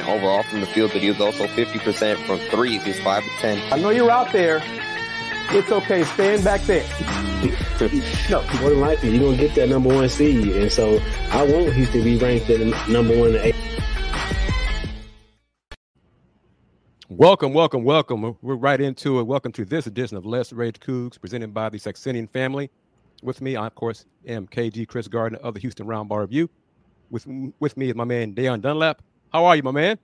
50% overall from the field, but he was also 50% from threes. He's 5 to 10. I know you're out there. It's okay. Stand back there. no, more than likely, you're going to get that number one seed. And so I want Houston to be ranked at number one eight. Welcome, welcome, welcome. We're right into it. Welcome to this edition of Let's Rage Coogs, presented by the Saxenian family. With me, I, of course, am KG Kris Gardner of the Houston Roundball Review. With with me is my man Da'Yon Dunlap. How are you, my man?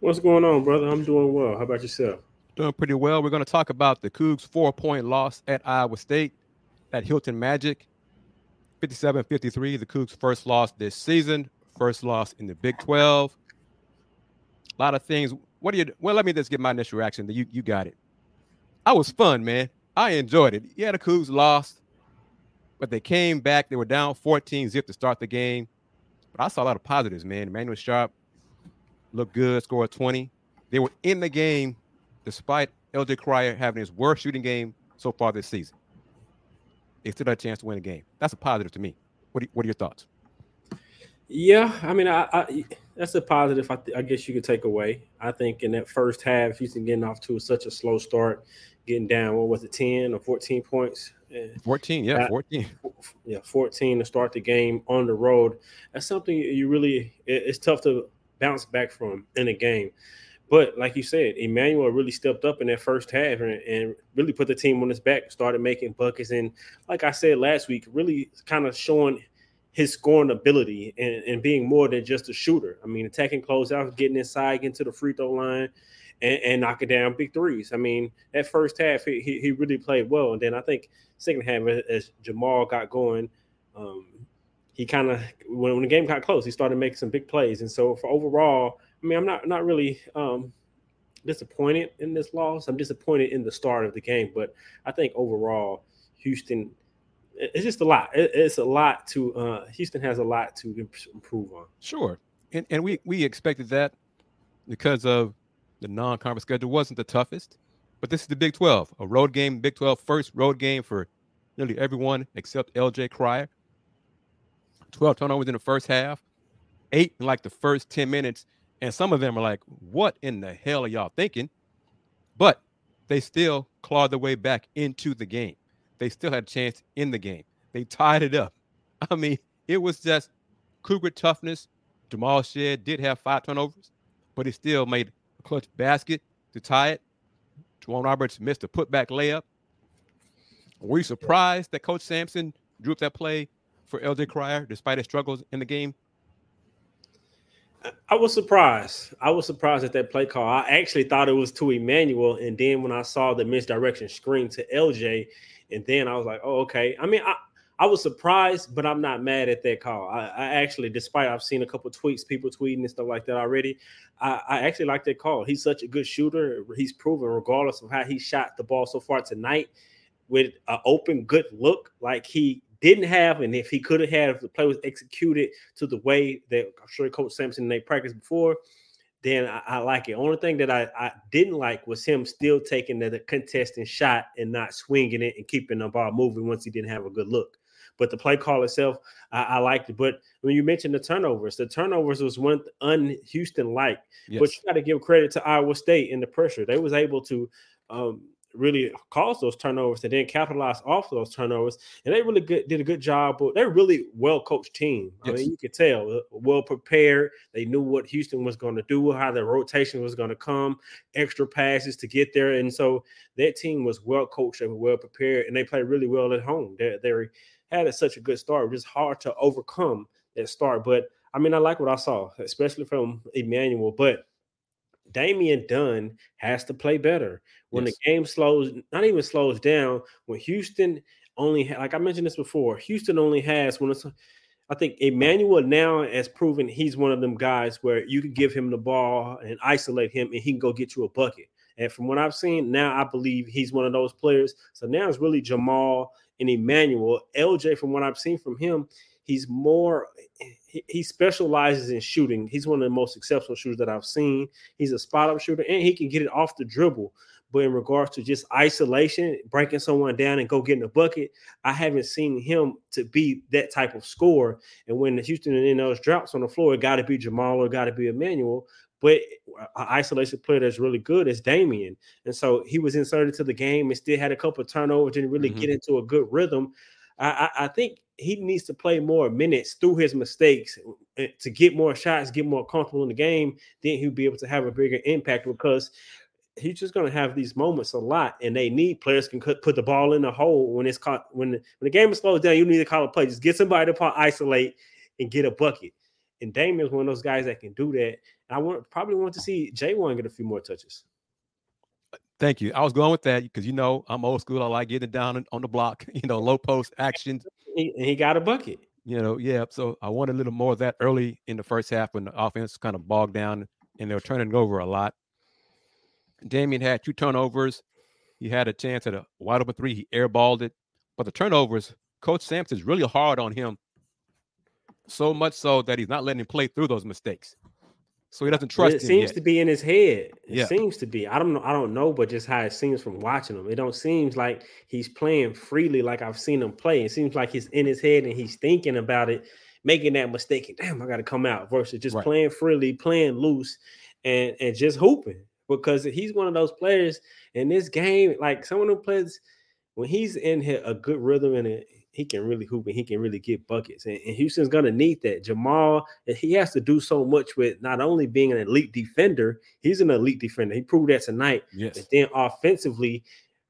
What's going on, brother? I'm doing well. How about yourself? Doing pretty well. We're going to talk about the Cougs' four-point loss at Iowa State at Hilton Magic, 57-53. The Cougs' first loss this season, first loss in the Big 12. A lot of things what do you? Well, let me just get my initial reaction. You you got it. I was fun, man. I enjoyed it. Yeah, the Cougs lost, but they came back. They were down 14 zip to start the game. But I saw a lot of positives, man. Emmanuel Sharp looked good, scored 20. They were in the game despite LJ Cryer having his worst shooting game so far this season. They still had a chance to win a game. That's a positive to me. What are, what are your thoughts? Yeah, I mean, I, I that's a positive. I, th- I, guess you could take away. I think in that first half, Houston getting off to such a slow start, getting down. What was it, ten or fourteen points? Fourteen, yeah, fourteen. Yeah, fourteen to start the game on the road. That's something you really. It's tough to bounce back from in a game. But like you said, Emmanuel really stepped up in that first half and, and, really put the team on his back, started making buckets. And like I said last week, really kind of showing his scoring ability and, and being more than just a shooter. I mean, attacking closeouts, getting inside, getting to the free throw line, and, and knocking down big threes. I mean, that first half he, he, really played well, and then I think second half as Jamal got going, um, he kind of when, when the game got close, he started making some big plays. And so for overall, I mean, I'm not not really um, disappointed in this loss. I'm disappointed in the start of the game, but I think overall, Houston it's just a lot. it's a lot to uh, Houston has a lot to improve on. Sure, and and we we expected that because of the non-conference schedule wasn't the toughest, but this is the Big 12, a road game, Big 12 first road game for nearly everyone except LJ Cryer. 12 turnovers in the first half, eight in like the first 10 minutes, and some of them are like, "What in the hell are y'all thinking?" But they still clawed their way back into the game they still had a chance in the game. They tied it up. I mean, it was just Cougar toughness. Jamal Shead did have five turnovers, but he still made a clutch basket to tie it. J'Wan Roberts missed a putback layup. Were you surprised that Coach Sampson drew up that play for LJ Cryer despite his struggles in the game? I was surprised. I was surprised at that play call. I actually thought it was to Emmanuel, and then when I saw the misdirection screen to LJ, and then I was like, oh, okay. I mean, I, I was surprised, but I'm not mad at that call. I, I actually, despite I've seen a couple tweets, people tweeting and stuff like that already, I, I, actually like that call. He's such a good shooter. He's proven, regardless of how he shot the ball so far tonight, with an open, good look, like he didn't have, and if he could have had, if the play was executed to the way that I'm sure Coach Sampson and they practiced before, then I, I, like it. Only thing that I, I didn't like was him still taking the, the contesting shot and not swinging it and keeping the ball moving once he didn't have a good look. But the play call itself, I, I liked it. But when you mentioned the turnovers, the turnovers was one un Houston like. Yes. But you got to give credit to Iowa State in the pressure. They was able to um, really caused those turnovers and then capitalized off those turnovers. And they really good, did a good job. But they're really well coached team. Yes. I mean, you could tell, uh, well prepared. They knew what Houston was going to do, how the rotation was going to come, extra passes to get there. And so that team was well coached and well prepared, and they played really well at home. They they had a, such a good start. It was hard to overcome that start, but I mean, I like what I saw, especially from Emmanuel. But Damian Dunn has to play better. When yes. the game slows, not even slows down, when Houston only ha- like I mentioned this before, Houston only has when it's I think Emmanuel now has proven he's one of them guys where you can give him the ball and isolate him and he can go get you a bucket. And from what I've seen, now I believe he's one of those players. So now it's really Jamal and Emmanuel. LJ, from what I've seen from him, he's more eh, he, he, specializes in shooting. He's one of the most exceptional shooters that I've seen. He's a spot up shooter and he can get it off the dribble. But in regards to just isolation, breaking someone down and go getting a bucket, I haven't seen him to be that type of scorer. And when the Houston and those drops on the floor, it got to be Jamal or got to be Emmanuel. but an isolation player that's really good is Damian. And so he was inserted to the game and still had a couple of turnovers, didn't really mm-hmm. get into a good rhythm. I, I, think he needs to play more minutes through his mistakes eh, to get more shots, get more comfortable in the game. Then he'll be able to have a bigger impact because he's just going to have these moments a lot, and they need players can put the ball in the hole when it's caught. When the, when the game is slowed down, you need to call a play. Just get somebody to isolate and get a bucket. And Damian's one of those guys that can do that. And I want probably want to see J'Wan get a few more touches. Thank you. I was going with that because you know I'm old school. I like getting down on the block, you know, low post action. He, he got a bucket. You know, yeah. So I wanted a little more of that early in the first half when the offense kind of bogged down and they were turning over a lot. Damian had two turnovers. He had a chance at a wide open three. He airballed it. But the turnovers, Coach Sampson's really hard on him. So much so that he's not letting him play through those mistakes. So he doesn't trust. It seems yet. to be in his head. It yeah. seems to be. I don't know. I don't know, but just how it seems from watching him, it don't seems like he's playing freely like I've seen him play. It seems like he's in his head and he's thinking about it, making that mistake. And damn, I got to come out versus just right. playing freely, playing loose, and and just hooping because he's one of those players in this game. Like someone who plays when he's in a good rhythm and a, he can really hoop and he can really get buckets. And, and, Houston's gonna need that. Jamal, eh, he has to do so much with not only being an elite defender, he's an elite defender. He proved that tonight. Yes. But then offensively,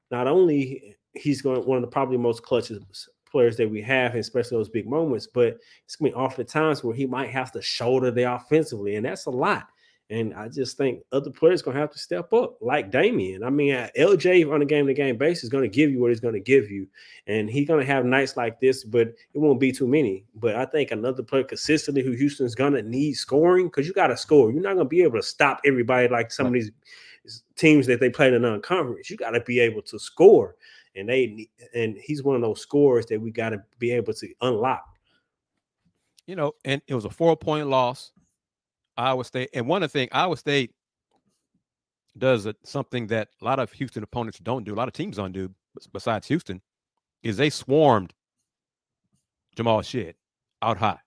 not only eh, he's going one of the probably most clutches players that we have, especially those big moments, but it's gonna be often times where he might have to shoulder the offensively, and that's a lot. And I just think other players gonna have to step up, like Damian. I mean, uh, LJ on a game to game basis is gonna give you what he's gonna give you, and he's gonna have nights like this, but it won't be too many. But I think another player consistently who Houston's gonna need scoring because you gotta score. You're not gonna be able to stop everybody like some of these teams that they play in the non-conference. You gotta be able to score, and they and he's one of those scores that we gotta be able to unlock. You know, and it was a four point loss Iowa State, and one of the things Iowa State does something that a lot of Houston opponents don't do, a lot of teams don't do, besides Houston, is they swarmed Jamal Shead out high.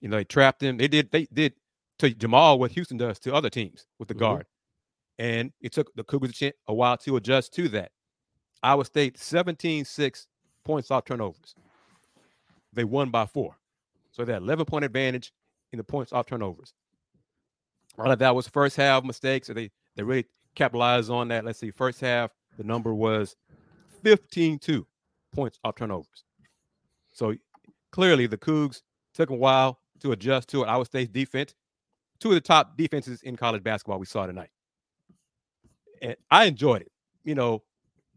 You know, they trapped him. They did they did to Jamal what Houston does to other teams with the mm-hmm. guard. And it took the Cougars a while to adjust to that. Iowa State 17-6 points off turnovers. They won by four. So they had 11 point advantage in the points off turnovers. A lot of that was first half mistakes. So they they really capitalized on that. Let's see, first half the number was 15-2 points off turnovers. So clearly the Cougs took a while to adjust to it. Iowa State's defense, two of the top defenses in college basketball we saw tonight. And I enjoyed it. You know,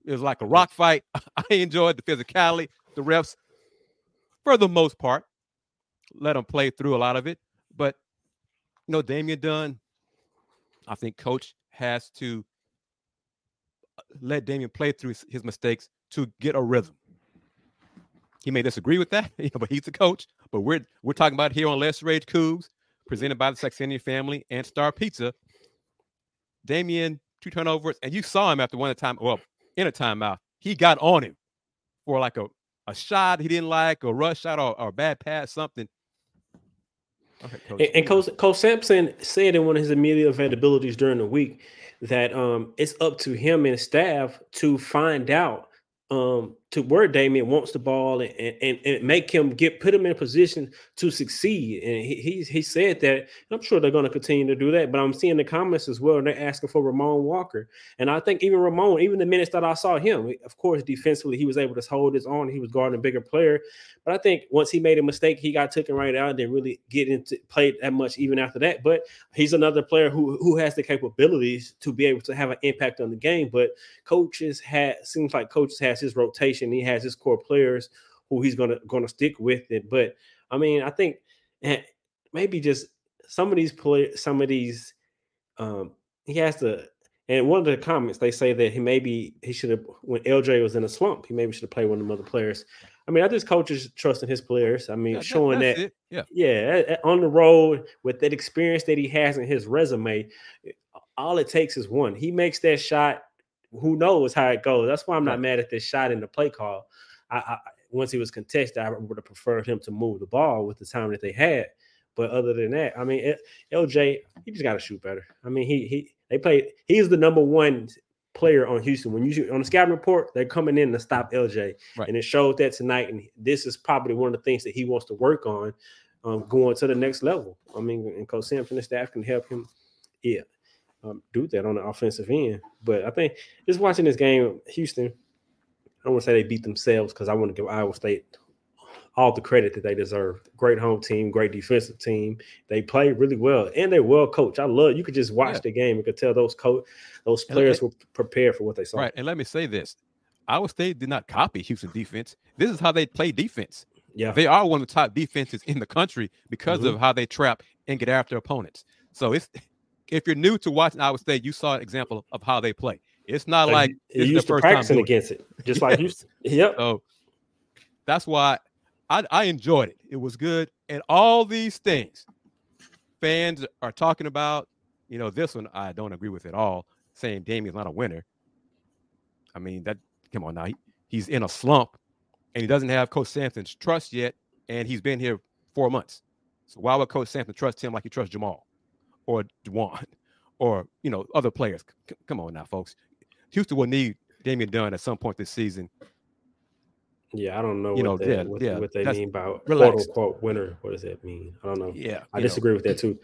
it was like a rock fight. I enjoyed the physicality. The refs, for the most part, let them play through a lot of it. You know, Damian Dunn, I think coach has to uh, let Damian play through his mistakes to get a rhythm. He may disagree with that, but he's the coach. But we're we're talking about here on Let's Rage Coogs, presented by the Saxenian family and Star Pizza. Damian, two turnovers, and you saw him after one time, well, in a timeout. He got on him for like a, a shot he didn't like, a rush shot or, or a bad pass, something. Okay, Coach. And, and Coach, Coach Sampson said in one of his immediate availabilities during the week that um, it's up to him and staff to find out um, to where Damian wants the ball and, and, and make him get put him in a position to succeed. And he he, he said that. I'm sure they're going to continue to do that. But I'm seeing the comments as well. and They're asking for Ramon Walker, and I think even Ramon, even the minutes that I saw him, of course, defensively he was able to hold his own. He was guarding a bigger player. But I think once he made a mistake, he got taken right out and didn't really get into play that much even after that. But he's another player who who has the capabilities to be able to have an impact on the game. But coaches had seems like coaches has his rotation. He has his core players who he's gonna gonna stick with it. But I mean, I think eh, maybe just some of these play some of these um he has to and one of the comments they say that he maybe he should have when LJ was in a slump, he maybe should have played one of the other players. I mean, I just coaches trusting his players. I mean, yeah, showing that, that yeah, yeah, on the road with that experience that he has in his resume, all it takes is one. He makes that shot. Who knows how it goes? That's why I'm not mad at this shot in the play call. I, I once he was contested, I would have preferred him to move the ball with the time that they had. But other than that, I mean, it, LJ, he just got to shoot better. I mean, he he they play. He's the number one player on Houston. When you on the scouting report, they're coming in to stop LJ, Right. and it showed that tonight. And this is probably one of the things that he wants to work on, um, going to the next level. I mean, and Coach Sampson and staff can help him, yeah, um, do that on the offensive end. But I think just watching this game, Houston, I don't want to say they beat themselves because I want to give Iowa State all the credit that they deserve. Great home team, great defensive team. They play really well and they're well coached. I love you could just watch Yeah. the game and could tell those coach those players were prepared for what they saw. Right. And let me say this Iowa State did not copy Houston defense. This is how they play defense. Yeah. They are one of the top defenses in the country because Mhm. of how they trap and get after opponents. So it's if you're new to watching Iowa State, you saw an example of how they play. It's not like you used the to first time practicing against it, just like Houston. Yep. So that's why I, I enjoyed it. It was good. And all these things fans are talking about, you know, this one I don't agree with at all, saying Damian's not a winner. I mean, that come on now. He, he's in a slump and he doesn't have Coach Sampson's trust yet, and he's been here four months. So why would Coach Sampson trust him like he trusts Jamal or Dewan or you know other players? C- come on now, folks. Houston will need Damian Dunn at some point this season Yeah, I don't know You what, know, they, yeah, what, yeah, what they mean by quote unquote winner. What does that mean? I don't know. Yeah, I you know. disagree with that too.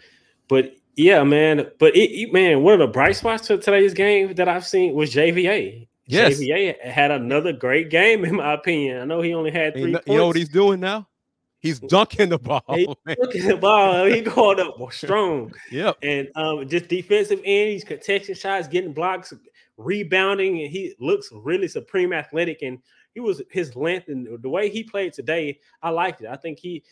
But yeah, man. But it, it- man, one of the bright spots to today's game that I've seen was JVA. Yes. JVA had another great game, in my opinion. I know he only had three you know, points. you know what he's doing now? He's dunking the ball. He- man. Look the ball. He going up strong. Yep. And um, just defensive end, he's contesting shots, getting blocks, rebounding, and he looks really supreme athletic. And he was his length and the way he played today, I liked it. I think he,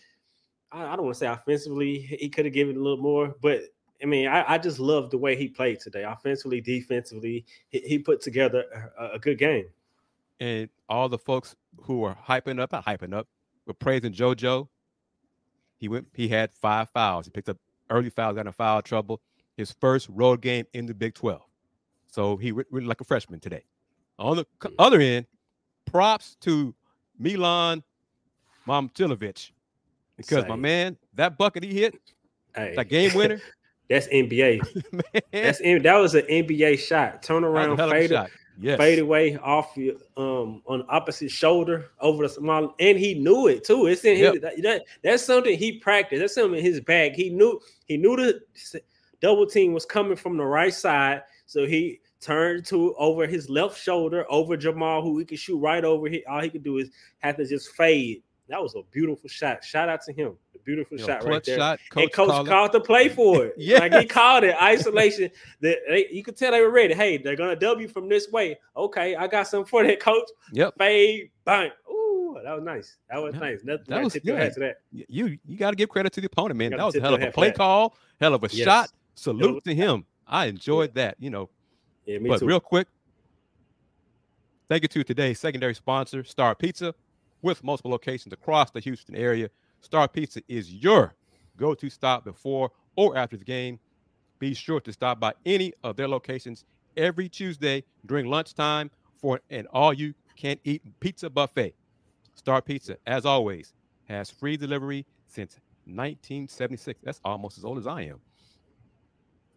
I, I don't want to say offensively, he could have given a little more, but I mean, I, I just love the way he played today, offensively, defensively. He, he put together a, a good game. And all the folks who are hyping up, not hyping up, but praising JoJo. He went. He had five fouls. He picked up early fouls, got in foul trouble. His first road game in the Big Twelve. So he re- really like a freshman today. On the other end, props to Milan Momcilovic because my man, that bucket he hit, hey, that game winner, that's NBA. man, That's that was an NBA shot. Turn that was a around, hell fade, shot. Yes. fade away off your um on the opposite shoulder over the small, and he knew it too. It's in his, that, that- that's something he practiced. That's something in his bag. He knew he knew the double team was coming from the right side, so he turned to over his left shoulder over Jamal, who he could shoot right over. He all he could do is have to just fade. That was a beautiful shot. Shout out to him. Beautiful You know, shot right there shot. and coach called called the play for it. yeah, Like he called it isolation. That they, you could tell they were ready. Hey, they're gonna W from this way. Okay, I got something for that coach. Yep. Fade, bang. Ooh, that was nice. That was Yeah, nice. Nothing that was good. to that. You you got to give credit to the opponent, man. That was a hell of a play call, hell of a Yes. shot. Salute to him. I enjoyed that, you know. Yeah, me but too. real quick, thank you to today's secondary sponsor, Star Pizza, with multiple locations across the Houston area. Star Pizza is your go-to stop before or after the game. Be sure to stop by any of their locations every Tuesday during lunchtime for an all-you-can-eat pizza buffet. Star Pizza, as always, has free delivery since 1976. That's almost as old as I am.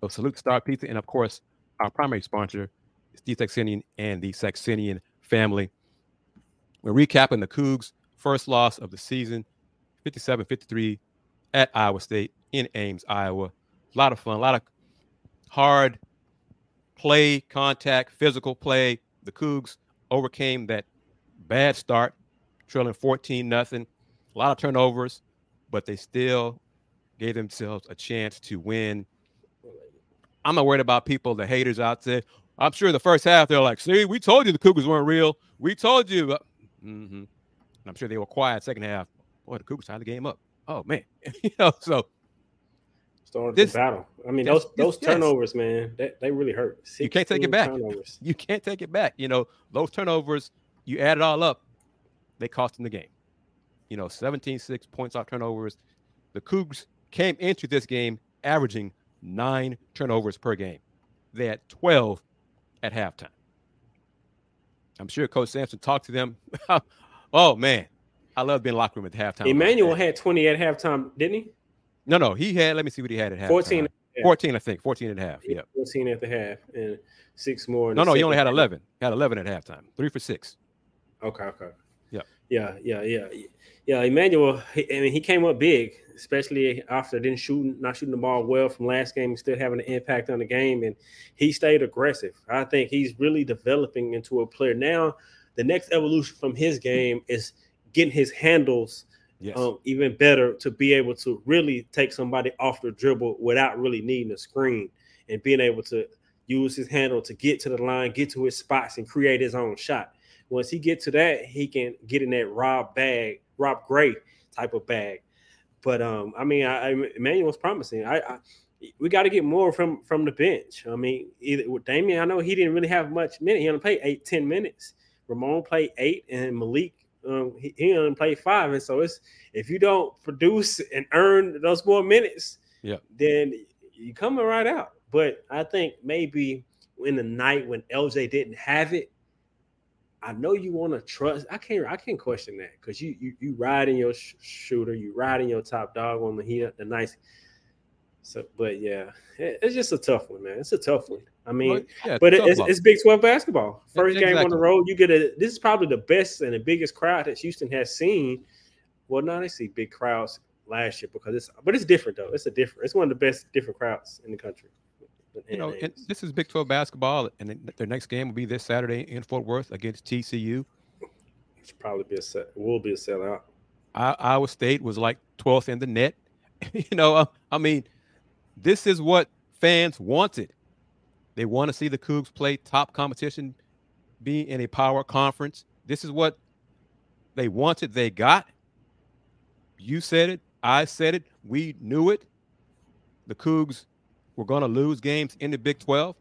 So salute Star Pizza, and of course, our primary sponsor is the Saxenian and the Saxenian family. We're recapping the Cougs' first loss of the season, 57-53 at Iowa State in Ames, Iowa. A lot of fun, a lot of hard play, contact, physical play. The Cougs overcame that bad start, trailing 14 nothing. A lot of turnovers, but they still gave themselves a chance to win. I'm not worried about people, the haters out there. I'm sure the first half they're like, "See, we told you the Cougars weren't real. We told you." Mm-hmm. And I'm sure they were quiet second half. Boy, the Cougars tied the game up. Oh man, you know. So Started this- the battle. I mean, those those yes, turnovers, man, that they really hurt. You can't take it back. Turnovers. you can't take it back. You know, those turnovers, you add it all up, they cost them the game. You know, 17 6 points off turnovers. The Cougs came into this game averaging nine turnovers per game. They had 12 at halftime. I'm sure Coach Sampson talked to them. oh, man. I love being in locker room at the halftime. Emmanuel had 20 at halftime, didn't he? No, no, he had. Let me see what he had at half. 14 14, I think. 14 and a half. Yeah. 14 at the half and six more. No, no, he only had half. 11. Had 11 at halftime. Three for six. Okay, okay. Yeah. Yeah, yeah, yeah. Yeah, Emmanuel, he, I mean, he came up big, especially after didn't shooting, not shooting the ball well from last game, still having an impact on the game, and he stayed aggressive. I think he's really developing into a player. Now, the next evolution from his game is getting his handles Yes. um, even better to be able to really take somebody off the dribble without really needing a screen and being able to use his handle to get to the line, get to his spots, and create his own shot. Once he get to that, he can get in that Rob bag, Rob Gray type of bag. But um, I mean, I, I Emmanuel's promising. I, I we got to get more from from the bench. I mean, either with Damian, I know he didn't really have much minute. He only played eight, ten minutes. Ramon played eight, and Mylik um, he, he only played five. And so it's if you don't produce and earn those more minutes, Yeah. then you coming right out. But I think maybe in the night when LJ didn't have it, I know you want to trust. I can't. I can't question that because you you you riding your sh- shooter, you riding your top dog on the heat, the nice. So, but yeah, it- it's just a tough one, man. It's a tough one. I mean, Well, yeah, but it, it's, it's Big 12 basketball. First game on the road, you get a. This is probably the best and the biggest crowd that Houston has seen. Well, now they see big crowds last year because it's, but it's different though. It's a different. It's one of the best different crowds in the country. you know, this is Big 12 basketball, and their next game will be this Saturday in Fort Worth against TCU. it should probably be a set. Will be a sellout. I, Iowa State was like 12th in the net. you know, uh, I mean, this is what fans wanted. They want to see the Cougs play top competition, be in a power conference. This is what they wanted, they got. You said it, I said it, we knew it. The Cougs were going to lose games in the Big 12.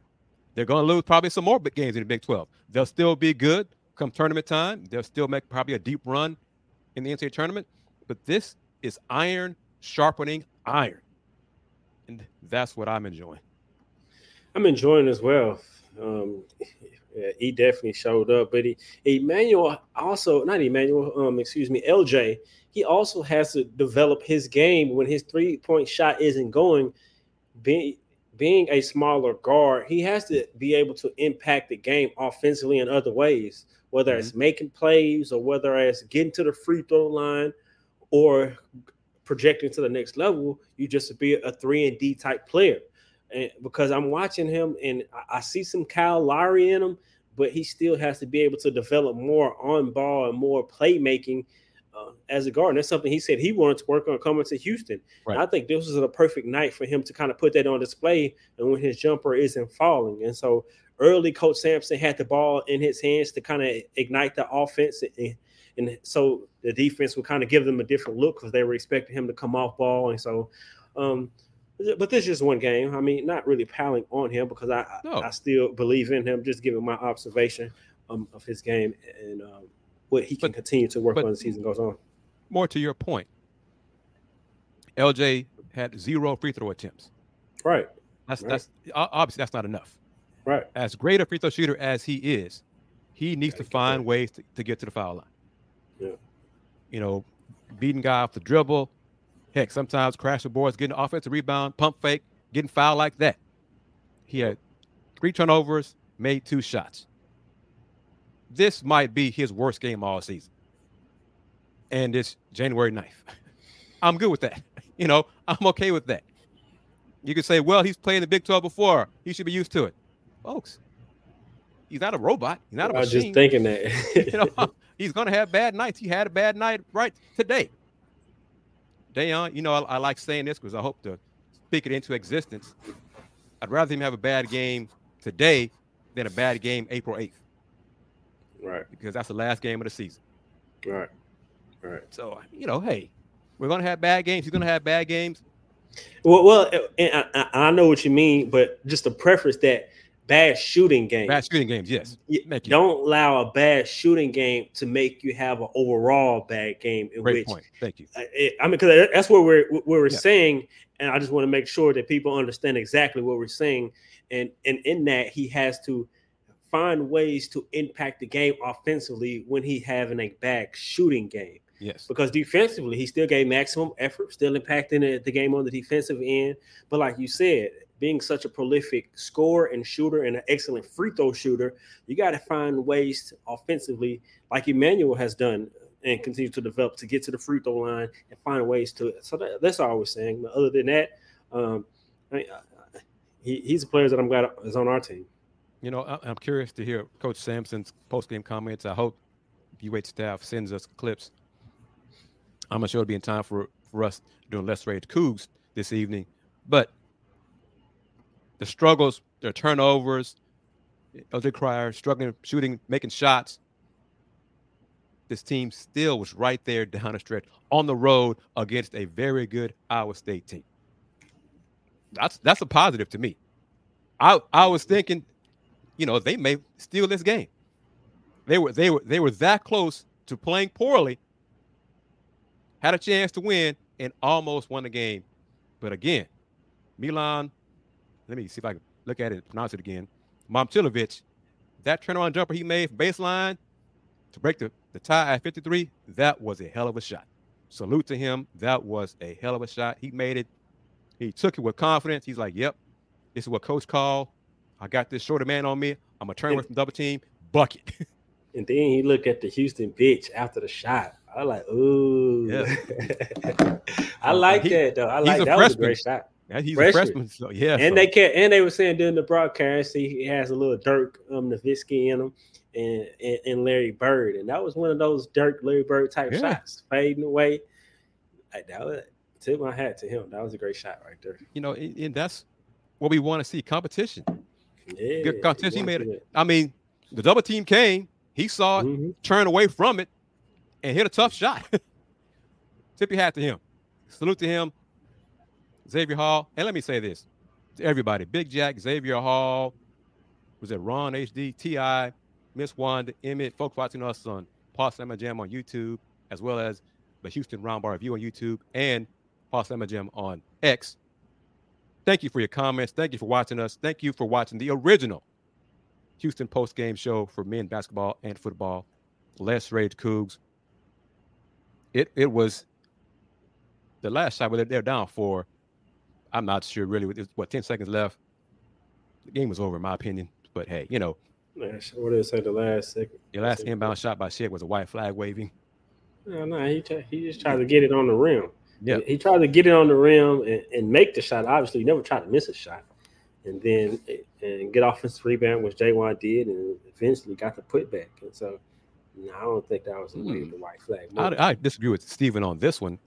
They're going to lose probably some more big games in the Big 12. They'll still be good come tournament time. They'll still make probably a deep run in the NCAA tournament. But this is iron sharpening iron. And that's what I'm enjoying. I'm enjoying as well. Um, yeah, he definitely showed up, but he, Emmanuel also not Emmanuel, um, excuse me, LJ. He also has to develop his game when his three point shot isn't going. Being being a smaller guard, he has to be able to impact the game offensively in other ways, whether it's making plays or whether it's getting to the free throw line or projecting to the next level. You just be a three and D type player and because I'm watching him and I, I see some Kyle Lowry in him, but he still has to be able to develop more on ball and more playmaking uh, as a guard. And that's something he said he wanted to work on coming to Houston. Right. I think this was a perfect night for him to kind of put that on display and when his jumper isn't falling. And so early, Coach Sampson had the ball in his hands to kind of ignite the offense. And, and so the defense would kind of give them a different look because they were expecting him to come off ball. And so, um, but this is just one game. I mean, not really piling on him because I I- No. I still believe in him. Just giving my observation um, of his game and um, what he can But- continue to work on as the season goes on. More to your point, LJ had zero free throw attempts. Right, That's Right. that's obviously that's not enough. right, As great a free throw shooter as he is, he needs to Gotta get find ways to, to get to the foul line. Yeah. You know, beating guy off the dribble. Heck, sometimes crash the boards, getting offensive rebound, pump fake, getting fouled like that. He had three turnovers, made two shots. This might be his worst game all season. And it's January 9th. I'm good with that. You know, I'm okay with that. You could say, well, he's played in the Big 12 before. He should be used to it. Folks, he's not a robot. He's not a a I was machine. just thinking that. you know, he's going to have bad nights. He had a bad night right today. Da'Yon, you know, I, I like saying this because I hope to speak it into existence. I'd rather him have a bad game today than a bad game April 8th right, because that's the last game of the season. right, right. So, you know, hey, we're going to have bad games. He's going to have bad games. Well, well, I I know what you mean, but just to preface that, bad shooting game. Bad shooting games, yes. Thank you. Don't allow a bad shooting game to make you have an overall bad game in Great which point. Thank you. I- it, I mean, because that's what we're what we're Yeah. saying, and I just want to make sure that people understand exactly what we're saying. And and in that, he has to find ways to impact the game offensively when he having a bad shooting game. Yes. Because defensively, he still gave maximum effort, still impacting the, the game on the defensive end. But like you said, being such a prolific scorer and shooter and an excellent free throw shooter, you got to find ways to, offensively, like Emmanuel has done and continue to develop to get to the free throw line and find ways to. So that, that's all I was saying. But other than that, um, I mean, he, he's a player that I'm glad is on our team. You know, I, am curious to hear Coach Sampson's post game comments. I hope UH staff sends us clips. I'm sure it'll be in time for, for us doing Let's Rage Coogs this evening. But the struggles, their turnovers, LJ Cryer struggling, shooting, making shots. This team still was right there down the stretch on the road against a very good Iowa State team. That's that's a positive to me. I I was thinking, you know, they may steal this game. They were they were they were that close to playing poorly, had a chance to win, and almost won the game. But again, Milan, let me see if I can look at it and pronounce it again. Momcilovic, that turnaround jumper he made from baseline to break the, the tie at 53, that was a hell of a shot. Salute to him. That was a hell of a shot. He made it. He took it with confidence. He's like, yep, this is what coach called. I got this shorter man on me. I'm going to turn away from double team. Bucket. and then he looked at the Houston bitch after the shot. I was like, ooh. Yeah. I like he, that, though. I like that freshman. was a great shot. He's freshman. a freshman, so yeah. And so. they can and they were saying during the broadcast he has a little Dirk um Nowitzki in him and, and, and Larry Bird, and that was one of those Dirk Larry Bird type yeah. shots, fading away. Like that was tip my hat to him. That was a great shot right there. You know, and, and that's what we want to see: competition. Yeah, Good competition. He made it. it. I mean, the double team came. He saw it, mm-hmm. turned away from it, and hit a tough shot. Tip your hat to him. Salute to him. Xavier Hall. And let me say this to everybody Big Jack, Xavier Hall, was it Ron HD, T.I., Miss Wanda, Emmett, folks watching us on Pawd Slama Jama on YouTube, as well as the Houston Roundball Review on YouTube and Pawd Slama Jama on X. Thank you for your comments. Thank you for watching us. Thank you for watching the original Houston post game show for men basketball and football. Let's Rage Coogs. It it was the last shot where they're down for I'm not sure really. With what ten seconds left, the game was over in my opinion. But hey, you know, what did it say? The last second. The last inbound shot by Sheck was a white flag waving. No, no, he t- he just tried to get it on the rim. Yeah, he, he tried to get it on the rim and, and make the shot. Obviously, he never tried to miss a shot, and then and get offensive rebound, which J'Wan did, and eventually got the putback. And so, no, I don't think that was mm. the white flag. I, I, disagree with Stephen on this one.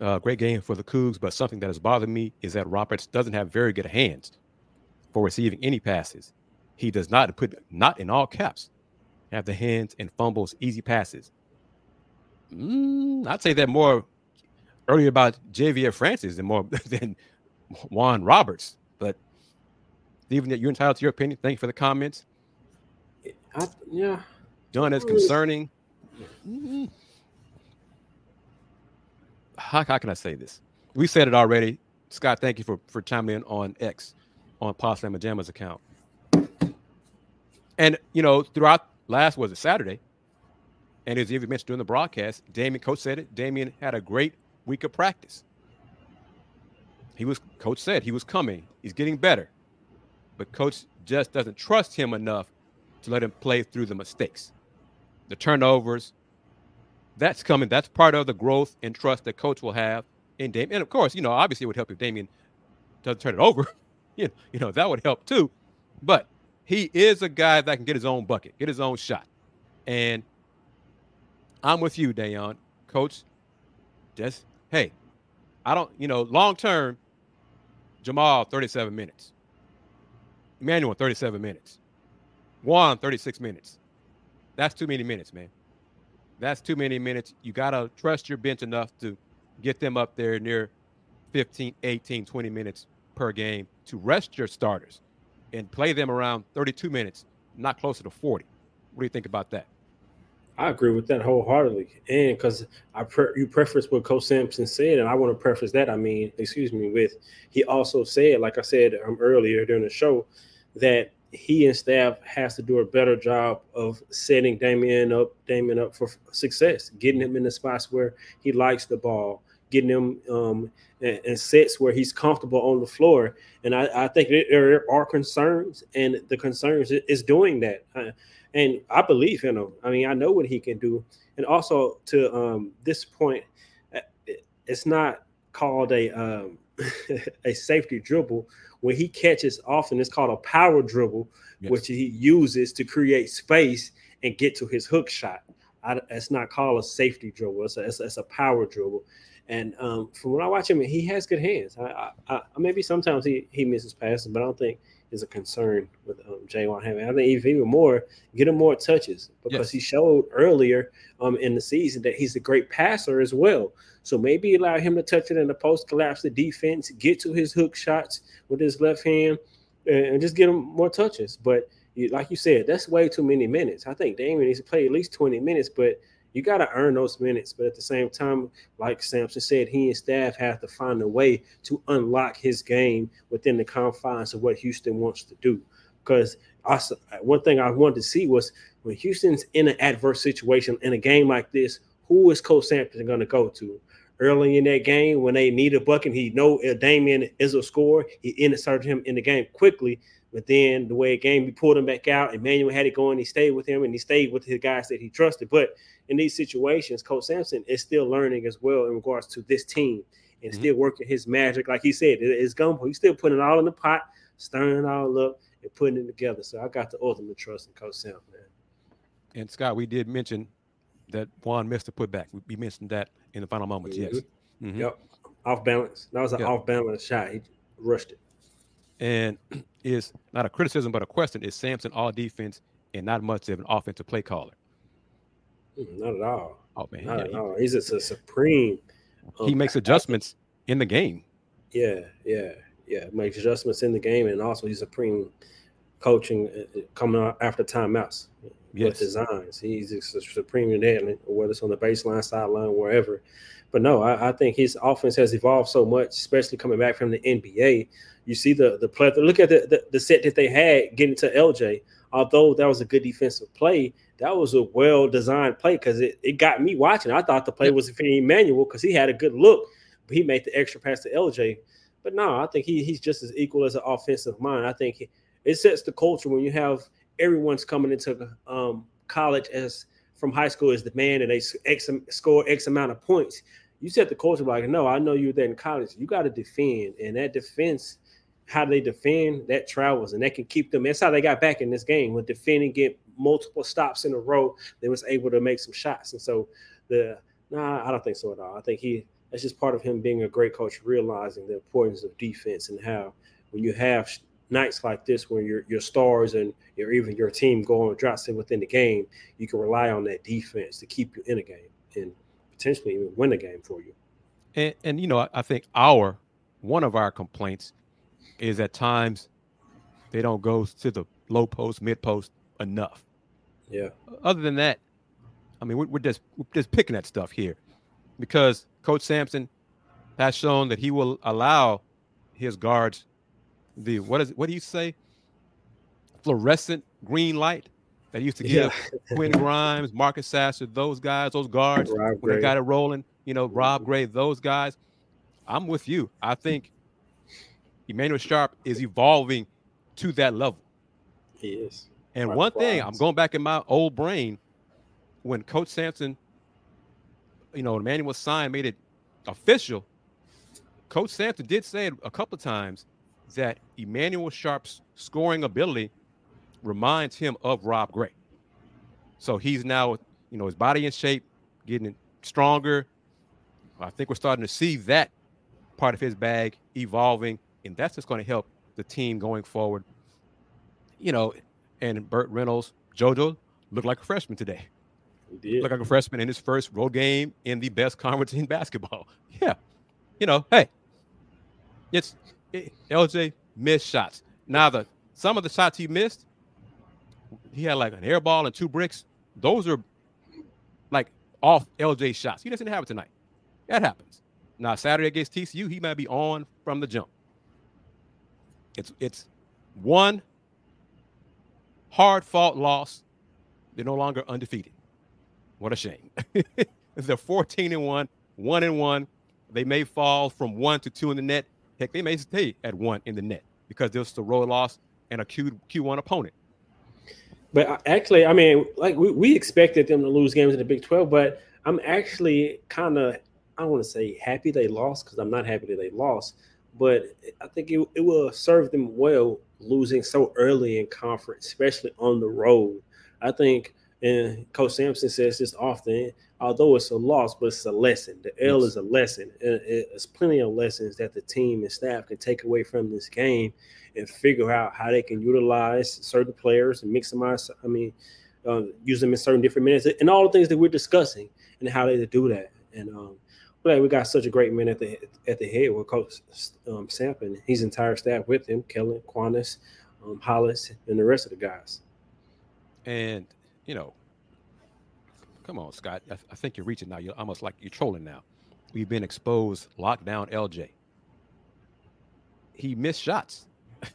Uh, great game for the Cougs, but something that has bothered me is that Roberts doesn't have very good hands for receiving any passes. He does not put not in all caps have the hands and fumbles easy passes. Mm, I'd say that more earlier about Ja'Vier Francis than more than J'Wan Roberts. But Stephen, you're entitled to your opinion. Thank you for the comments. I, yeah, John is concerning. Mm-hmm how, how can I say this? We said it already. Scott, thank you for, for chiming in on X on Possum and Jamma's account. And you know, throughout last was it Saturday, and as you mentioned during the broadcast, Damian, coach said it. Damian had a great week of practice. He was, coach said he was coming. He's getting better, but coach just doesn't trust him enough to let him play through the mistakes, the turnovers, that's coming. That's part of the growth and trust that coach will have in Damian. And of course, you know, obviously it would help if Damian doesn't turn it over. you, know, you know, that would help too. But he is a guy that can get his own bucket, get his own shot. And I'm with you, Da'Yon. Coach, just hey, I don't, you know, long term, Jamal, 37 minutes. Emmanuel, 37 minutes. J'Wan, 36 minutes. That's too many minutes, man. That's too many minutes. You got to trust your bench enough to get them up there near 15, 18, 20 minutes per game to rest your starters and play them around 32 minutes, not closer to 40. What do you think about that? I agree with that wholeheartedly. And because I pre- you preface what Coach Sampson said, and I want to preface that. I mean, excuse me, with he also said, like I said um, earlier during the show, that he and staff has to do a better job of setting Damian up, Damian up for success, getting him in the spots where he likes the ball, getting him um, and, sets where he's comfortable on the floor. And I, I think there are concerns, and the concerns is doing that. Uh, and I believe in him. I mean, I know what he can do. And also to um, this point, uh, it's not called a um, a safety dribble. When he catches often, it's called a power dribble, yes. which he uses to create space and get to his hook shot. I, it's not called a safety dribble. It's a, it's, it's a power dribble. And um, from when I watch him, he has good hands. I, I, I, maybe sometimes he, he misses passes, but I don't think is a concern with um, J'Wan Hammond. I think even more, get him more touches because yes. he showed earlier um, in the season that he's a great passer as well. So maybe allow him to touch it in the post, collapse the defense, get to his hook shots with his left hand, and just get him more touches. But like you said, that's way too many minutes. I think Damian needs to play at least 20 minutes, but you got to earn those minutes. But at the same time, like Sampson said, he and staff have to find a way to unlock his game within the confines of what Houston wants to do. Because one thing I wanted to see was when Houston's in an adverse situation in a game like this, who is Coach Sampson going to go to? Early in that game, when they need a bucket, he know Damian is a scorer. He inserted him in the game quickly but then the way the game, he pulled him back out. Emmanuel had it going. He stayed with him and he stayed with his guys that he trusted. But in these situations, Coach Sampson is still learning as well in regards to this team and mm-hmm. still working his magic. Like he said, it's gumbo. He's still putting it all in the pot, stirring it all up and putting it together. So I got the ultimate trust in Coach Sampson, man. And Scott, we did mention that J'Wan missed a putback. We mentioned that in the final moments. Mm-hmm. Yes. Mm-hmm. Yep. Off balance. That was an yep. off balance shot. He rushed it. And is not a criticism, but a question. Is Sampson all defense and not much of an offensive play caller? Mm, not at all. Oh man, not yeah, at he, all. He's just a supreme. Um, he makes adjustments in the game. Yeah, yeah, yeah. Makes adjustments in the game, and also he's supreme coaching uh, uh, coming out after timeouts yes. with designs. He's a supreme in that, whether it's on the baseline, sideline, wherever. But no, I, I, think his offense has evolved so much, especially coming back from the NBA. You see the the plethora. Look at the, the, the set that they had getting to LJ. Although that was a good defensive play, that was a well designed play because it, it got me watching. I thought the play was for Emmanuel because he had a good look, but he made the extra pass to LJ. But no, I think he, he's just as equal as an offensive mind. I think he, it sets the culture when you have everyone's coming into um, college as from high school as the man and they X, score X amount of points. You set the culture like, no, I know you're there in college. You got to defend, and that defense, how they defend, that travels, and that can keep them. That's how they got back in this game with defending, get multiple stops in a row. They was able to make some shots, and so the nah, I don't think so at all. I think he that's just part of him being a great coach, realizing the importance of defense and how when you have nights like this when your your stars and your even your team going drops in within the game, you can rely on that defense to keep you in a game and potentially even win a game for you. And, and you know, I think our one of our complaints is at times they don't go to the low post, mid post enough. Yeah. Other than that, I mean, we're, we're just we're just picking at stuff here because Coach Sampson has shown that he will allow his guards the what is what do you say? Fluorescent green light that used to give yeah. Quinn Grimes, Marcus Sasser, those guys, those guards Rob when Gray. they got it rolling. You know, Rob Gray, those guys. I'm with you. I think Emmanuel Sharp is evolving to that level. He is. And one thing, I'm going back in my old brain when Coach Sampson, you know, Emmanuel signed, made it official. Coach Sampson did say it a couple of times that Emmanuel Sharp's scoring ability reminds him of Rob Gray. So he's now, you know, his body in shape, getting stronger. I think we're starting to see that part of his bag evolving, and that's just going to help the team going forward. You know, and Burt Reynolds, JoJo looked like a freshman today. He did. Looked like a freshman in his first road game in the best conference in basketball. Yeah. You know, hey, it's LJ missed shots. Now the some of the shots he missed, he had like an air ball and two bricks. Those are like off LJ shots. He doesn't have it tonight. That happens. Now Saturday against TCU, he might be on from the jump. It's it's one hard fought loss. They're no longer undefeated. What a shame. They're 14 and 1, 1 and 1. They may fall from 1 to 2 in the net. Heck, they may stay at 1 in the NET because there's a road loss and a Q, Q1 opponent. But actually, I mean, like we, we expected them to lose games in the Big 12, but I'm actually kind of, I don't want to say happy they lost because I'm not happy that they lost, but I think it, it will serve them well losing so early in conference, especially on the road. I think, and Coach Sampson says this often, although it's a loss, but it's a lesson. The L yes. is a lesson. It's plenty of lessons that the team and staff can take away from this game and figure out how they can utilize certain players and mix them out. I mean, uh, use them in certain different minutes and all the things that we're discussing and how they do that. And um, but we got such a great man at the at the head with Coach um, Sampson, his entire staff with him, Kellen, Quannas, um, Hollis, and the rest of the guys. And you know, come on, Scott. I, I think you're reaching now. You're almost like you're trolling now. We've been exposed, locked down. LJ. He missed shots.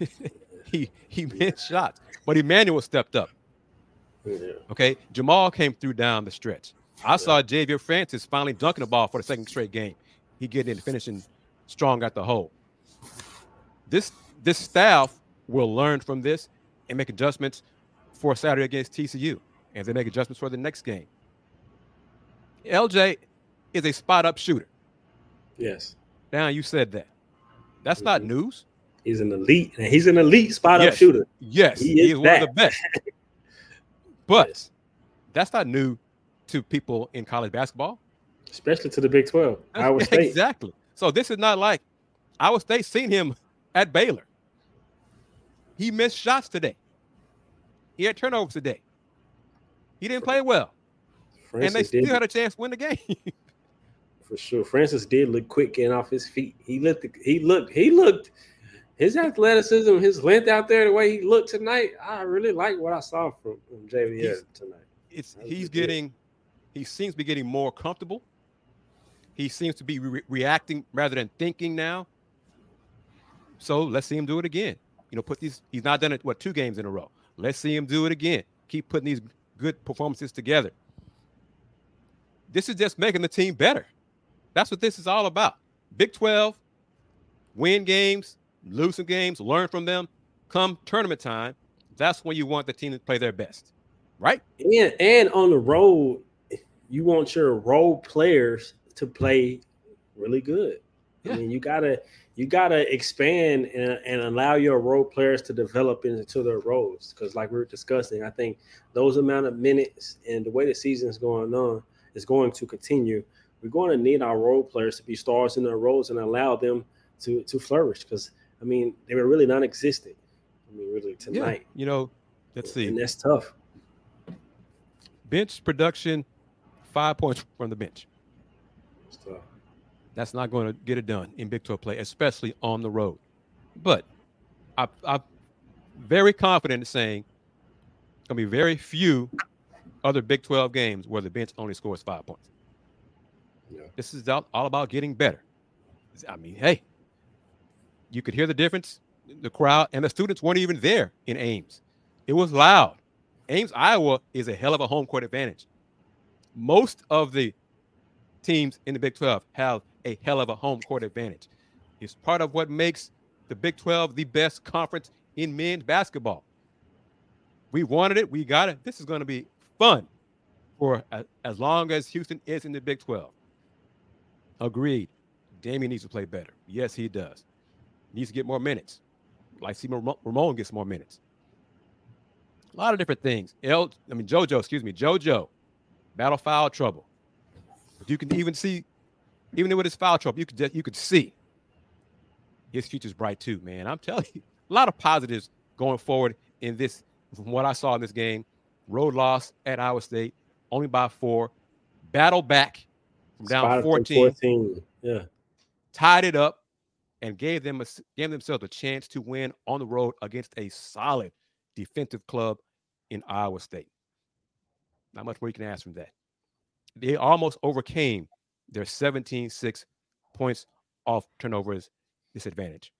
he he missed shots, but Emanuel stepped up. Yeah. Okay, Jamal came through down the stretch. I yeah. saw Ja'Vier Francis finally dunking the ball for the second straight game. He getting in finishing strong at the hole. This this staff will learn from this and make adjustments for Saturday against TCU, and they make adjustments for the next game. LJ is a spot up shooter. Yes. Now you said that. That's mm-hmm. not news. He's an elite. He's an elite spot yes. up shooter. Yes, he is, he is one of the best. but yes. that's not new to people in college basketball, especially to the Big Twelve. Iowa State. Exactly. So this is not like Iowa State seen him at Baylor. He missed shots today. He had turnovers today. He didn't play well, Francis and they still did. had a chance to win the game. For sure, Francis did look quick getting off his feet. He looked. He looked. He looked his athleticism, his length out there, the way he looked tonight, I really like what I saw from, from JVS tonight. It's he's getting, good. he seems to be getting more comfortable. He seems to be re- reacting rather than thinking now. So let's see him do it again. You know, put these. He's not done it what two games in a row. Let's see him do it again. Keep putting these good performances together. This is just making the team better. That's what this is all about. Big 12, win games, lose some games, learn from them. Come tournament time, that's when you want the team to play their best, right? And and on the road, you want your role players to play really good. Yeah. I mean, you gotta you gotta expand and, and allow your role players to develop into their roles. Because, like we were discussing, I think those amount of minutes and the way the season is going on is going to continue. We're going to need our role players to be stars in their roles and allow them to to flourish. Because I mean, they were really non-existent. I mean, really tonight. Yeah, you know, let's see. And that's tough. Bench production, five points from the bench. That's not going to get it done in Big 12 play, especially on the road. But I, I'm very confident in saying going to be very few other Big 12 games where the bench only scores five points. Yeah. This is all, all about getting better. I mean, hey, you could hear the difference. The crowd and the students weren't even there in Ames. It was loud. Ames, Iowa is a hell of a home court advantage. Most of the teams in the Big 12 have a hell of a home court advantage. It's part of what makes the Big 12 the best conference in men's basketball. We wanted it, we got it. This is going to be fun for as long as Houston is in the Big 12. Agreed. Damian needs to play better. Yes, he does needs to get more minutes. Like see Ramon gets more minutes. A lot of different things. I mean JoJo, excuse me, JoJo, battle foul trouble. But you can even see, even with his foul trouble, you could just you could see his future's bright too, man. I'm telling you, a lot of positives going forward in this. From what I saw in this game, road loss at Iowa State, only by four. Battle back from down 14, 14. Yeah. Tied it up and gave them a, gave themselves a chance to win on the road against a solid defensive club in Iowa State. Not much more you can ask from that. They almost overcame their 17-6 points off turnovers disadvantage.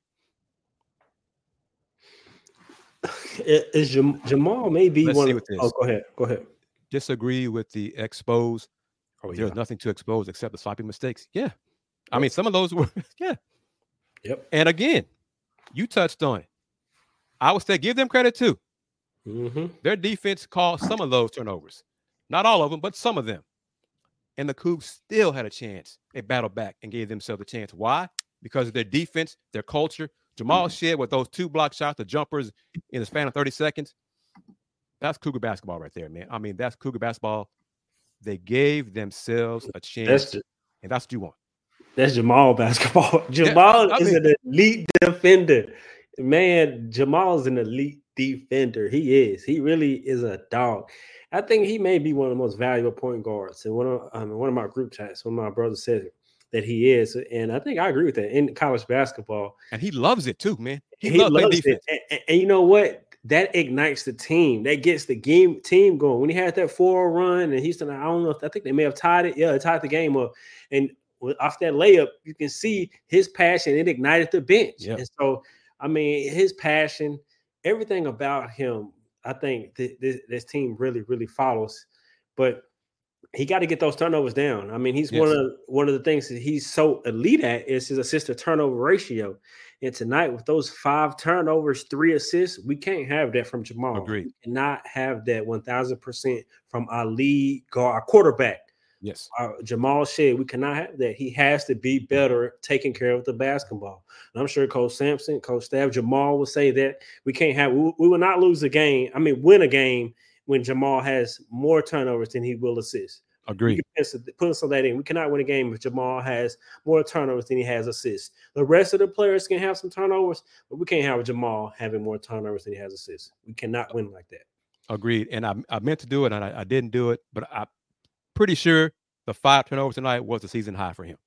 Is Jam- Jamal maybe Let's one? Of, oh, go ahead. Go ahead. Disagree with the expose. Oh, There's nothing to expose except the sloppy mistakes. Yeah. I mean, some of those were, yeah. Yep. And again, you touched on it. I would say give them credit too. hmm Their defense caused some of those turnovers. Not all of them, but some of them. And the Coogs still had a chance. They battled back and gave themselves a chance. Why? Because of their defense, their culture. Jamal mm-hmm. Shead with those two block shots, the jumpers in the span of 30 seconds. That's Cougar basketball right there, man. I mean, that's Cougar basketball. They gave themselves a chance, That's J- and that's what you want. that's Jamal basketball. Jamal I is mean- an elite defender. Man, Jamal is an elite defender. He is. He really is a dog. I think he may be one of the most valuable point guards. And one of um, one of my group chats, one of my brothers said that he is, and I think I agree with that in college basketball. And he loves it too, man. He, He, loves loves defense. it. And, and- and you know what? That ignites the team. That gets the game team going. When he had that four run and Houston, I don't know if I think they may have tied it. Yeah, tied the game up. And off that layup, you can see his passion. It ignited the bench. Yep. And so, I mean, his passion, everything about him, I think th- th- this team really, really follows. But he got to get those turnovers down. I mean, he's one of one of the things that he's so elite at is his assist to turnover ratio. And tonight, with those five turnovers, three assists, we can't have that from Jamal. Agreed. We cannot have that one thousand percent from our lead guard, our quarterback, Yes. our Jamal Shead. We cannot have that. He has to be mm. better taking care of the basketball. And I'm sure Coach Sampson, Coach Staff, Jamal will say that we can't have. We, we will not lose a game. I mean, win a game when Jamal has more turnovers than he will assist. Agree. Pencil, that in. We cannot win a game if Jamal has more turnovers than he has assists. The rest of the players can have some turnovers, but we can't have Jamal having more turnovers than he has assists. We cannot win like that. Agreed. And I, I meant to do it and I, I didn't do it, but I'm pretty sure the five turnovers tonight was the season high for him.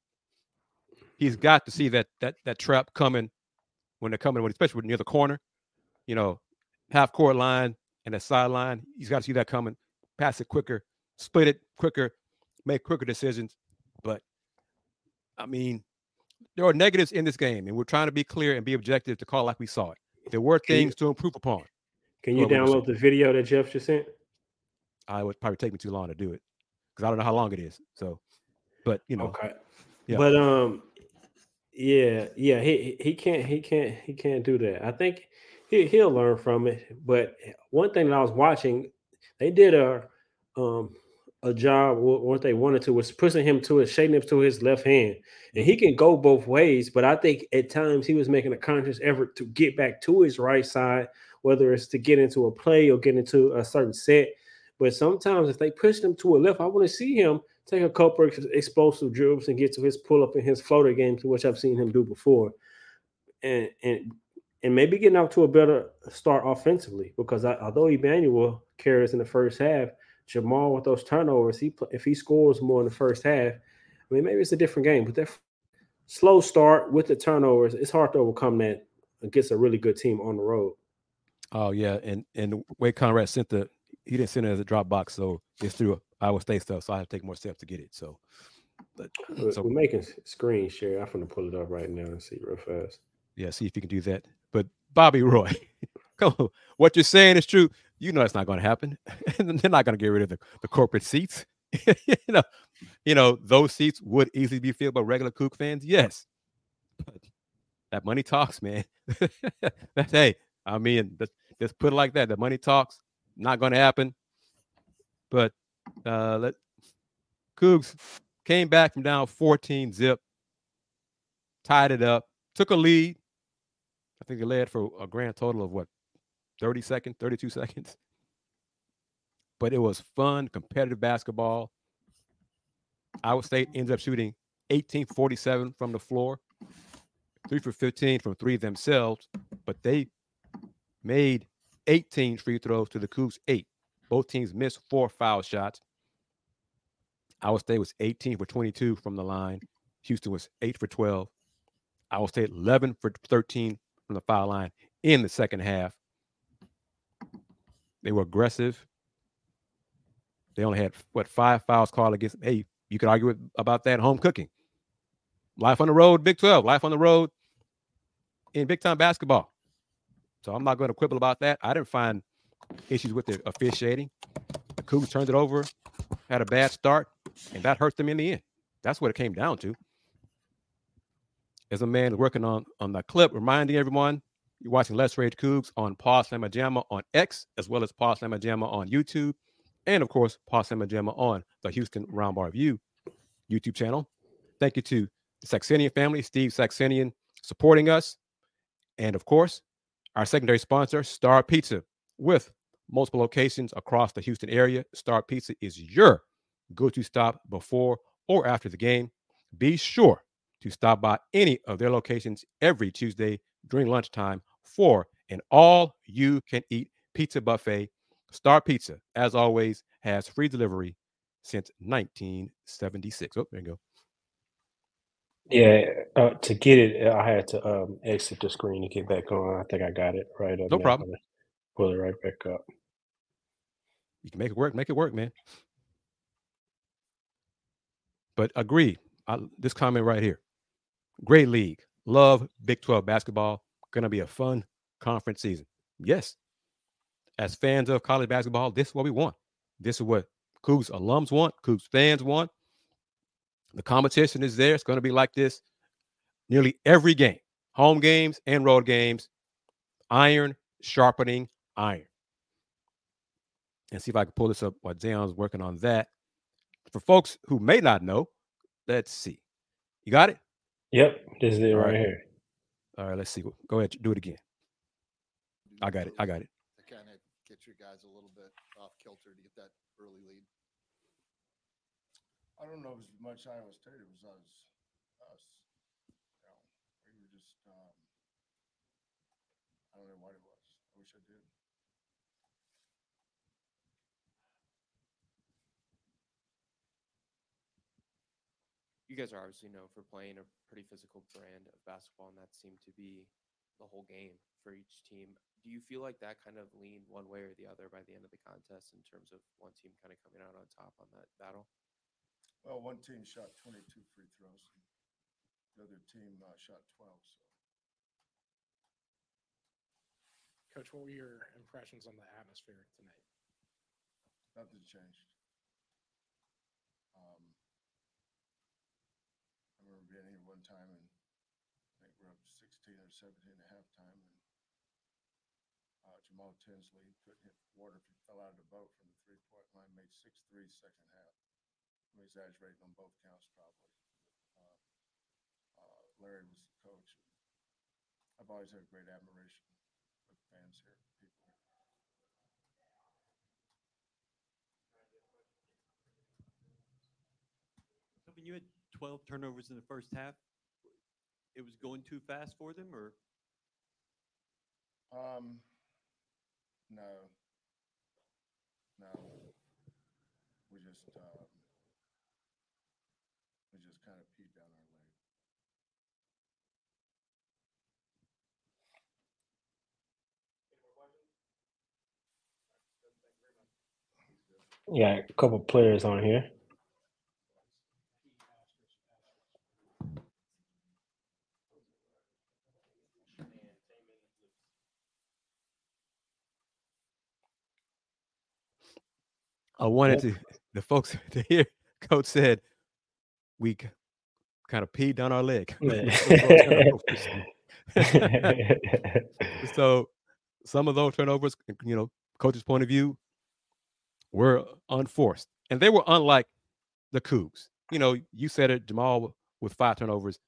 He's got to see that that that trap coming when they're coming, especially near the corner, you know, half court line and the sideline. He's got to see that coming, pass it quicker, split it quicker, make quicker decisions. But I mean, there are negatives in this game, and we're trying to be clear and be objective to call like we saw it. There were things to improve upon. Can you Well, we'll see. download the video that Jeff just sent? I would probably take me too long to do it because I don't know how long it is. So, but you know, Okay. Yeah. But um, yeah, yeah, he he can't he can't he can't do that. I think he he'll learn from it. But one thing that I was watching, they did a um a job wh- what they wanted to was pushing him to his shading him to his left hand, and he can go both ways. But I think at times he was making a conscious effort to get back to his right side, whether it's to get into a play or get into a certain set. But sometimes if they push him to a left, I want to see him take a couple ex- explosive dribbles and get to his pull up and his floater game, which I've seen him do before, and and and maybe getting off to a better start offensively because I, although Emanuel carries in the first half, Jamal with those turnovers, he if he scores more in the first half, I mean maybe it's a different game. But that slow start with the turnovers, it's hard to overcome that against a really good team on the road. oh yeah, and and Wade Conrad sent the he didn't send it as a Dropbox, so it's through Iowa State stuff. So I have to take more steps to get it. So, but We're, so we're making screen share. I'm gonna pull it up right now and see real fast. yeah, see if you can do that. But Bobby Roy, come on, what you're saying is true. You know it's not going to happen. and they're not going to get rid of the, the corporate seats. you know, you know those seats would easily be filled by regular Coog fans. Yes, but that money talks, man. That's hey, I mean, just, just put it like that. The money talks. Not going to happen. But uh let Coogs came back from down 14 zip, tied it up, took a lead. I think they led for a grand total of what 30 seconds, 32 seconds. But it was fun, competitive basketball. Iowa State ends up shooting 1847 from the floor, three for 15 from three themselves, but they made 18 free throws to the Coogs eight. Both teams missed four foul shots. Iowa State was 18 for 22 from the line. Houston was 8 for 12. Iowa State 11 for 13 from the foul line in the second half. They were aggressive. They only had what five fouls called against. Hey, you could argue about that home cooking. Life on the road, Big 12. Life on the road in big time basketball. So I'm not going to quibble about that. I didn't find issues with the officiating. The Coogs turned it over, had a bad start, and that hurt them in the end. That's what it came down to. As a man working on on the clip, reminding everyone you're watching Let's Rage Coogs on Pawd Slama Jama on X, as well as Pawd Slama Jama on YouTube, and of course, Pawd Slama Jama on the Houston Roundball Review YouTube channel. Thank you to the Saxenian family, Steve Saxenian, supporting us. And of course, our secondary sponsor, Star Pizza, with multiple locations across the Houston area. Star Pizza is your go to stop before or after the game. Be sure to stop by any of their locations every Tuesday during lunchtime for an all you can eat pizza buffet. Star Pizza, as always, has free delivery since 1976. Oh, there you go. Yeah, uh, to get it, I had to um, exit the screen to get back on. I think I got it right up. No now. problem. Pull it right back up. You can make it work. Make it work, man. But agree. I, this comment right here. Great league. Love Big 12 basketball. To be a fun conference season. Yes. As fans of college basketball, this is what we want. This is what Coogs alums want, Coogs fans want. The competition is there. It's going to be like this nearly every game, home games and road games. Iron sharpening iron. And see if I can pull this up while Da'Yon's working on that. For folks who may not know, let's see. You got it? Yep, this is it All right right. here. All right, let's see. Go ahead, do it again. I got it. I got it. To kind of get your guys a little bit off kilter to get that early lead. I don't know if it was much Iowa State. It was us. Us. You know, we were just. Um, I don't know what it was. I wish I did. you guys are obviously known for playing a pretty physical brand of basketball, and that seemed to be the whole game for each team. Do you feel like that kind of leaned one way or the other by the end of the contest in terms of one team kind of coming out on top on that battle? Well, one team shot 22 free throws. And the other team uh, shot 12. So Coach, what were your impressions on the atmosphere tonight? nothing changed. Um, I remember being here one time and I think we're up 16 or 17 at halftime. And uh, Jamaal Tinsley couldn't hit water if he fell out of the boat from the three point line, made six threes second half. I'm exaggerating on both counts probably. Uh, uh, Larry was the coach. I've always had great admiration with fans here, people here. So when you had 12 turnovers in the first half, it was going too fast for them, or Um, no. No. We just, um, we just kind of peed down our leg. Yeah, a couple players on here. I wanted to the folks to hear Coach said we kind of peed down our leg. so some of those turnovers, you know, coach's point of view, were unforced, and they were unlike the Coogs. You know, you said it, Jamal with five turnovers.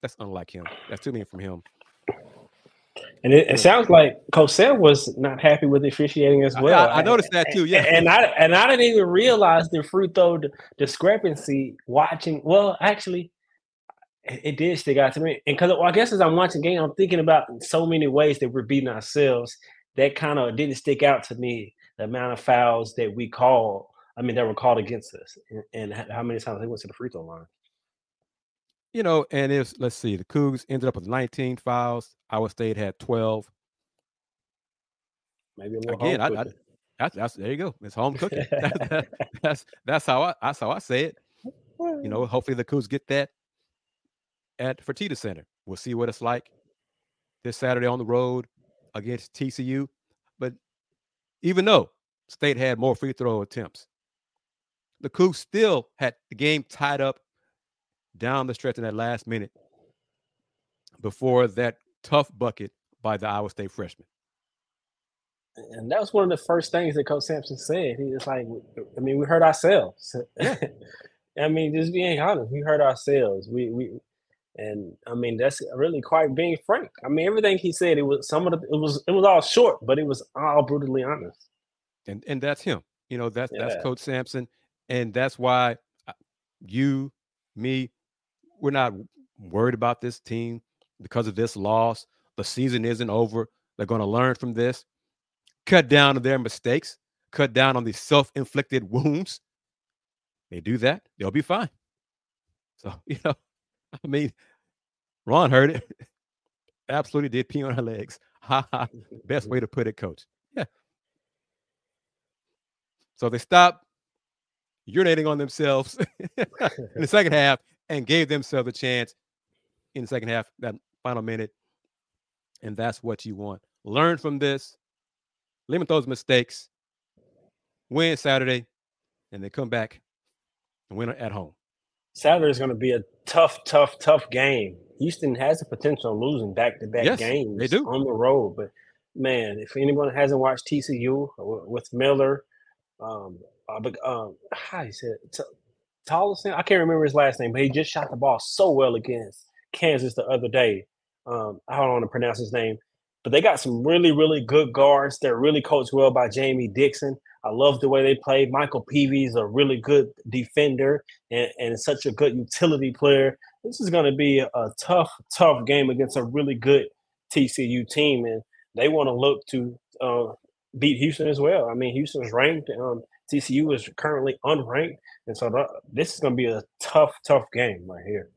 That's unlike him. That's too many from him. And it, it sounds like Cosell was not happy with officiating as well. I, I noticed that too. Yeah, and I and I didn't even realize the free throw d- discrepancy watching. Well, actually, it, it did stick out to me, and because well, I guess as I'm watching game, I'm thinking about so many ways that we're beating ourselves. That kind of didn't stick out to me. The amount of fouls that we called, I mean, that were called against us, and, and how many times they went to the free throw line. you know, and if let's see, the Coogs ended up with 19 fouls. Iowa State had 12. Maybe a little Again, I, I, that's, that's there you go. It's home cooking. That's- that's that's how I that's how I say it. You know, hopefully the Coogs get that at Fertitta Center. We'll see what it's like this Saturday on the road against TCU. Even though State had more free throw attempts, the Coogs still had the game tied up down the stretch in that last minute before that tough bucket by the Iowa State freshman. And that was one of the first things that Coach Sampson said. He was like, I mean, we hurt ourselves. I mean, just being honest, we hurt ourselves. We we and I mean that's really quite being frank. I mean, everything he said, it was some of the it was it was all short, but it was all brutally honest. And and that's him. You know, that's Yeah. that's Coach Sampson. And that's why uh, you, me, we're not worried about this team because of this loss. The season isn't over. They're going to learn from this, cut down on their mistakes, cut down on these self-inflicted wounds. They do that, they'll be fine. So, you know, I mean, Ron heard it. Absolutely did pee on her legs. Ha ha. Best way to put it, coach. Yeah. So they stopped urinating on themselves in the second half and gave themselves a chance in the second half, that final minute. And that's what you want. Learn from this, limit those mistakes, win Saturday, and they come back and win at home. Saturday is going to be a tough, tough, tough game. Houston has the potential of losing back-to-back games they do. on the road. But man, if anyone hasn't watched TCU with Miller, um, uh, um, how he said T- Tollison, I can't remember his last name, but he just shot the ball so well against Kansas the other day. Um, I don't want to pronounce his name, but they got some really, really good guards. They're really coached well by Jamie Dixon. I love the way they play. Michael Peavy is a really good defender and, and such a good utility player. This is going to be a, a tough, tough game against a really good TCU team, and they want to look to uh, beat Houston as well. I mean, Houston's ranked. Um, TCU is currently unranked, and so the, this is going to be a tough, tough game right here.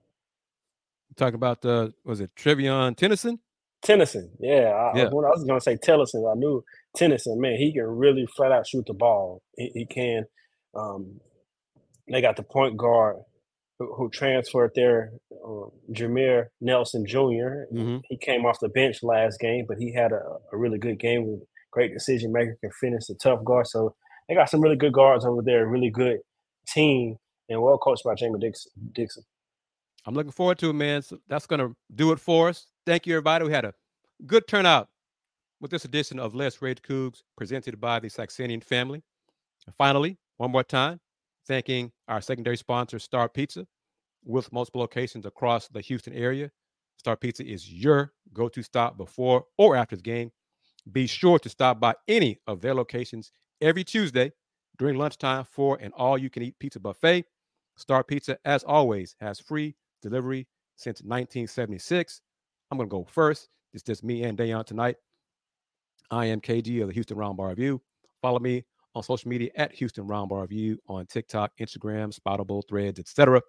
Talk about the was it Trevian Tennyson? Tennyson, yeah. I, Yeah. When I was going to say Tellison, I knew Tennyson. Man, he can really flat out shoot the ball. He, he can. Um, they got the point guard who, who transferred there, um, Jameer Nelson Jr. Mhm. He came off the bench last game, but he had a, a really good game with great decision maker, can finish the tough guard. So they got some really good guards over there, really good team, and well coached by Jamie Dixon. Dixon. I'm looking forward to it, man. So that's going to do it for us. Thank you, everybody. We had a good turnout with this edition of Let's Rage Coogs presented by the Saxenian family. And finally, one more time, thanking our secondary sponsor, Star Pizza, with multiple locations across the Houston area. Star Pizza is your go to stop before or after the game. Be sure to stop by any of their locations every Tuesday during lunchtime for an all you can eat pizza buffet. Star Pizza, as always, has free delivery since 1976. I'm going to go first. It's just me and Da'Yon tonight. I am KG of the Houston Roundball Review. Follow me on social media at Houston Roundball Review on TikTok, Instagram, Spoutible, Threads, etc.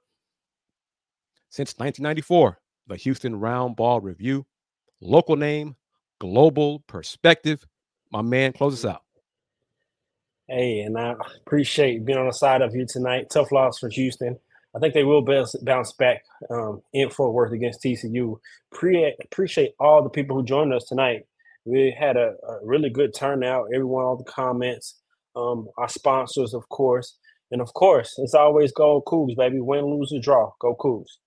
Since 1994, the Houston Roundball Review, local name, global perspective. My man, close us out. Hey, and I appreciate being on the side of you tonight. Tough loss for Houston. I think they will bounce back um, in Fort Worth against TCU. Pre- appreciate all the people who joined us tonight. We had a, a really good turnout. Everyone, all the comments, um, our sponsors, of course, and of course, it's always go Coogs, baby. Win, lose, or draw. Go Coogs.